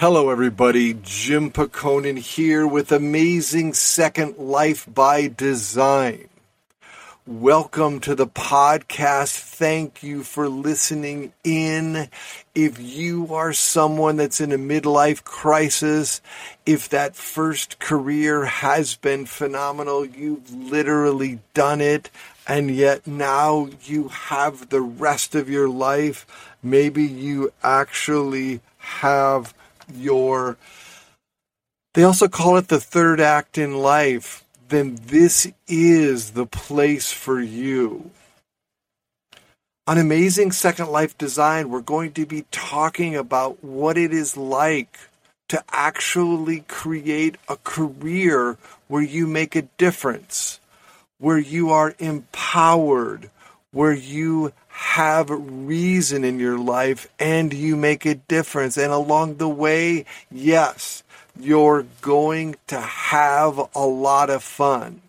Hello, everybody. Jim Pakonin here with Amazing Second Life by Design. Welcome to the podcast. Thank you for listening in. If you are someone that's in a midlife crisis, if that first career has been phenomenal, you've literally done it, and yet now you have the rest of your life. Maybe you actually have your they also call it the third act in life, then this is the place for you. On Amazing Second Life Design, we're going to be talking about what it is like to actually create a career where you make a difference, where you are empowered, where you have reason in your life and you make a difference. And along the way, yes, you're going to have a lot of fun.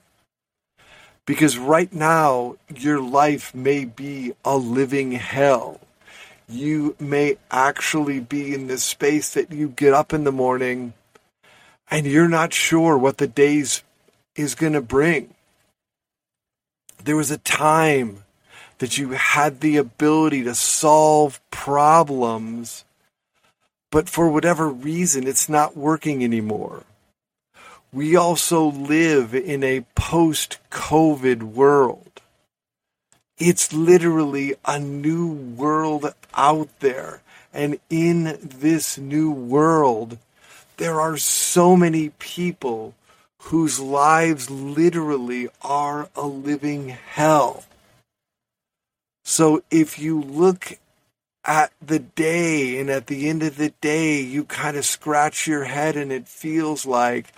Because right now, your life may be a living hell. You may actually be in this space that you get up in the morning and you're not sure what the days is going to bring. There was a time that you had the ability to solve problems, but for whatever reason, it's not working anymore. We also live in a post COVID world. It's literally a new world out there. And in this new world, there are so many people whose lives literally are a living hell. So if you look at the day and at the end of the day, you kind of scratch your head and it feels like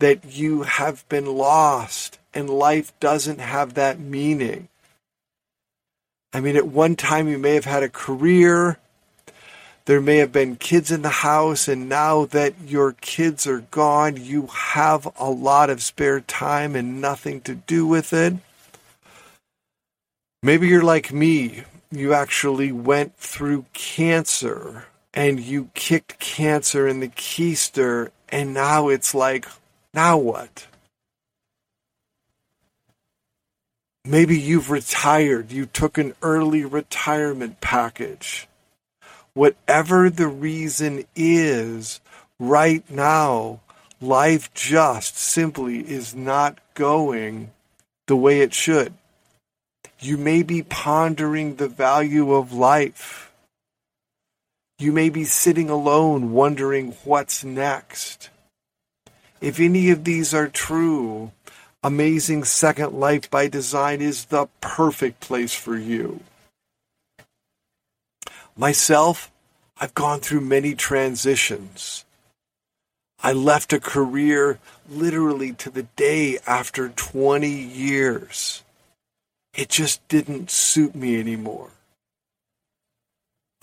that you have been lost and life doesn't have that meaning. I mean, at one time you may have had a career, there may have been kids in the house, and now that your kids are gone, you have a lot of spare time and nothing to do with it. Maybe you're like me. You actually went through cancer and you kicked cancer in the keister, and now it's like, now what? Maybe you've retired. You took an early retirement package. Whatever the reason is, right now, life just simply is not going the way it should. You may be pondering the value of life. You may be sitting alone wondering what's next. If any of these are true, Amazing Second Life by Design is the perfect place for you. Myself, I've gone through many transitions. I left a career literally to the day after 20 years it just didn't suit me anymore.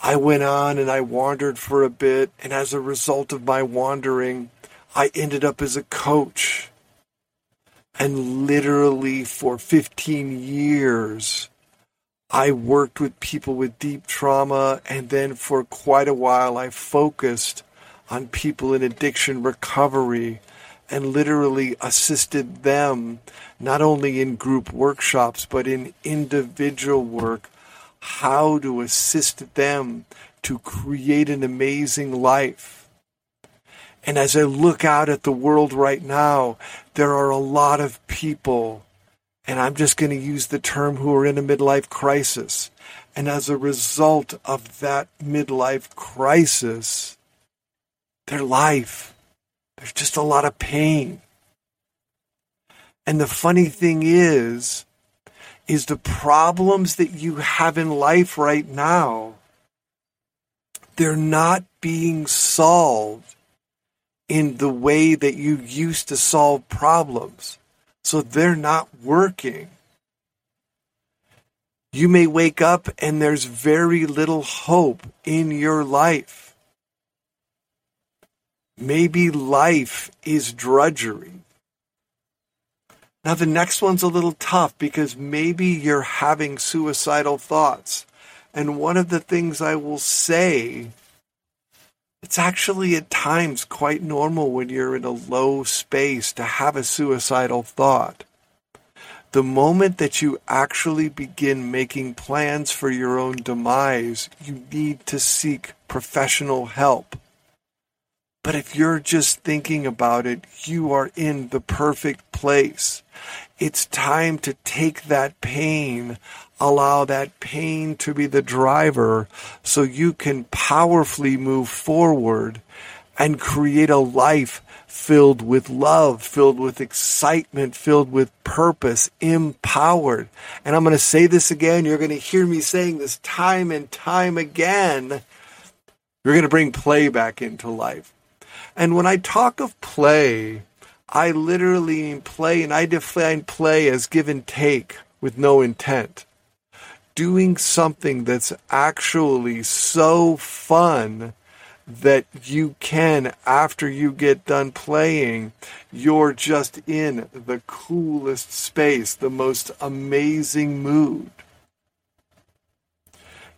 I went on and I wandered for a bit, and as a result of my wandering, I ended up as a coach. And literally for 15 years, I worked with people with deep trauma, and then for quite a while, I focused on people in addiction recovery and literally assisted them not only in group workshops but in individual work how to assist them to create an amazing life. And as I look out at the world right now, there are a lot of people, and I'm just going to use the term who are in a midlife crisis. And as a result of that midlife crisis, their life there's just a lot of pain. And the funny thing is, is the problems that you have in life right now, they're not being solved in the way that you used to solve problems. So they're not working. You may wake up and there's very little hope in your life. Maybe life is drudgery. Now, the next one's a little tough because maybe you're having suicidal thoughts. And one of the things I will say It's actually at times quite normal when you're in a low space to have a suicidal thought. The moment that you actually begin making plans for your own demise, you need to seek professional help. But if you're just thinking about it, you are in the perfect place. It's time to take that pain, allow that pain to be the driver so you can powerfully move forward and create a life filled with love, filled with excitement, filled with purpose, empowered. And I'm going to say this again. You're going to hear me saying this time and time again. You're going to bring play back into life. And when I talk of play, I literally mean play and I define play as give and take with no intent. Doing something that's actually so fun that you can, after you get done playing, you're just in the coolest space, the most amazing mood.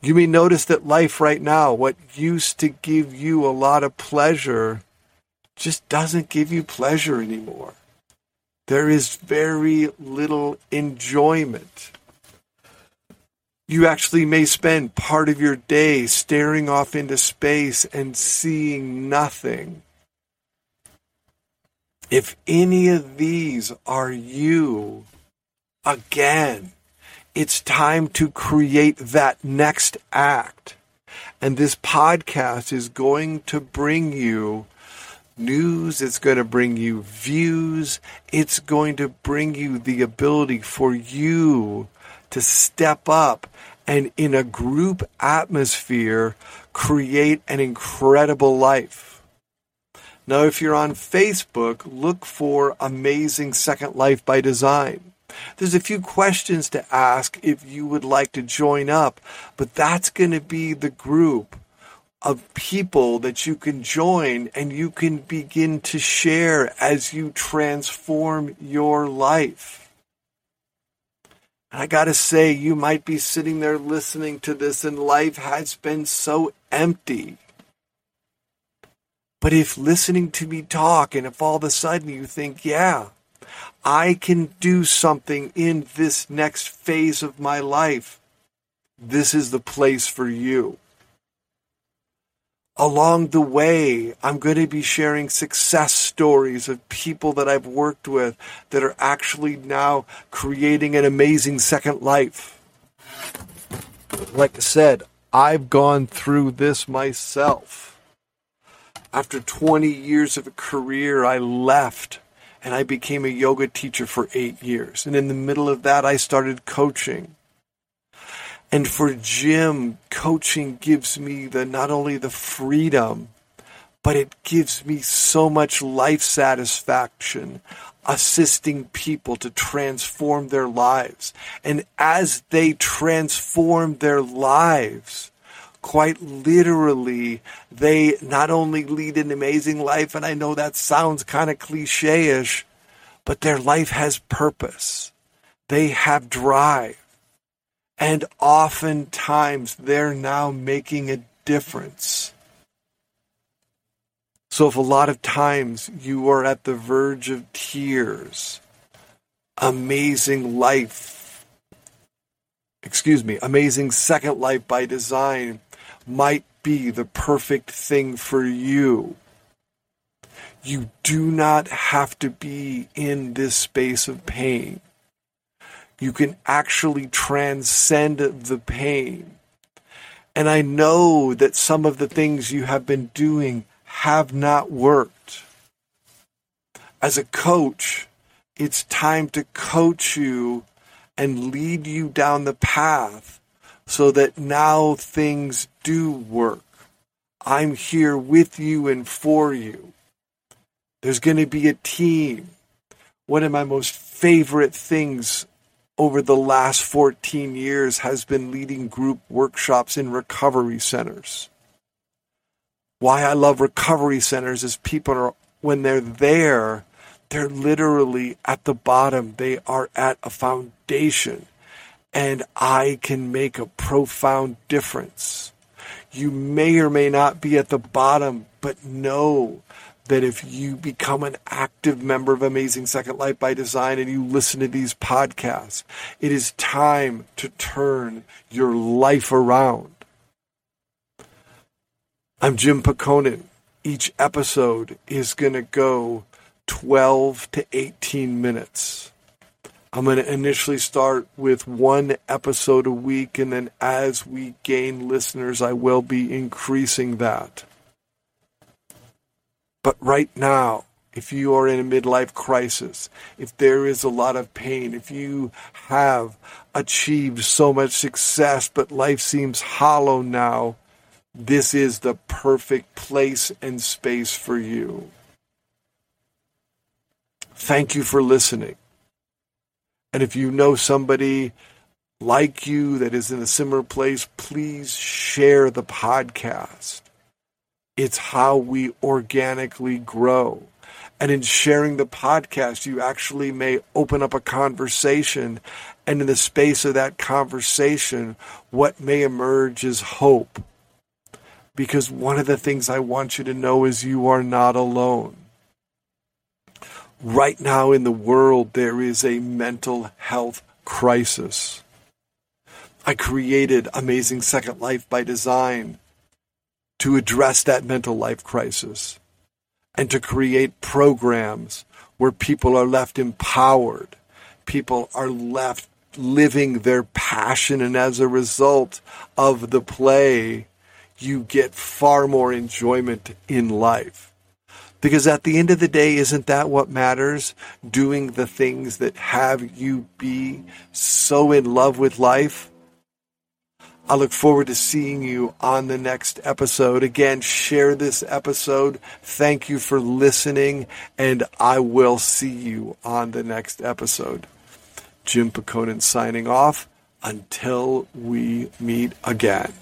You may notice that life right now, what used to give you a lot of pleasure, just doesn't give you pleasure anymore. There is very little enjoyment. You actually may spend part of your day staring off into space and seeing nothing. If any of these are you, again, it's time to create that next act. And this podcast is going to bring you news, it's going to bring you views, it's going to bring you the ability for you to step up and in a group atmosphere create an incredible life. Now, if you're on Facebook, look for Amazing Second Life by Design. There's a few questions to ask if you would like to join up, but that's going to be the group of people that you can join and you can begin to share as you transform your life. And I got to say, you might be sitting there listening to this and life has been so empty. But if listening to me talk and if all of a sudden you think, yeah, I can do something in this next phase of my life, this is the place for you along the way, I'm going to be sharing success stories of people that I've worked with that are actually now creating an amazing second life. Like I said, I've gone through this myself. After 20 years of a career, I left and I became a yoga teacher for eight years. And in the middle of that, I started coaching. And for Jim, coaching gives me the not only the freedom, but it gives me so much life satisfaction assisting people to transform their lives. And as they transform their lives, quite literally, they not only lead an amazing life, and I know that sounds kind of cliche ish, but their life has purpose. They have drive. And oftentimes they're now making a difference. So, if a lot of times you are at the verge of tears, amazing life, excuse me, amazing second life by design might be the perfect thing for you. You do not have to be in this space of pain you can actually transcend the pain. And I know that some of the things you have been doing have not worked. As a coach, it's time to coach you and lead you down the path so that now things do work. I'm here with you and for you. There's going to be a team. One of my most favorite things over the last 14 years has been leading group workshops in recovery centers. Why I love recovery centers is people are, when they're there, they're literally at the bottom. They are at a foundation. And I can make a profound difference. You may or may not be at the bottom, but know that if you become an active member of Amazing Second Life by Design and you listen to these podcasts, it is time to turn your life around. I'm Jim Pakonin. Each episode is going to go 12 to 18 minutes. I'm going to initially start with one episode a week, and then as we gain listeners, I will be increasing that. But right now, if you are in a midlife crisis, if there is a lot of pain, if you have achieved so much success, but life seems hollow now, this is the perfect place and space for you. Thank you for listening. And if you know somebody like you that is in a similar place, please share the podcast. It's how we organically grow. And in sharing the podcast, you actually may open up a conversation. And in the space of that conversation, what may emerge is hope. Because one of the things I want you to know is you are not alone. Right now in the world, there is a mental health crisis. I created Amazing Second Life by Design to address that mental life crisis and to create programs where people are left empowered, people are left living their passion, and as a result of the play, you get far more enjoyment in life. Because at the end of the day, isn't that what matters? Doing the things that have you be so in love with life? I look forward to seeing you on the next episode. Again, share this episode. Thank you for listening, and I will see you on the next episode. Jim Pakonin signing off. Until we meet again.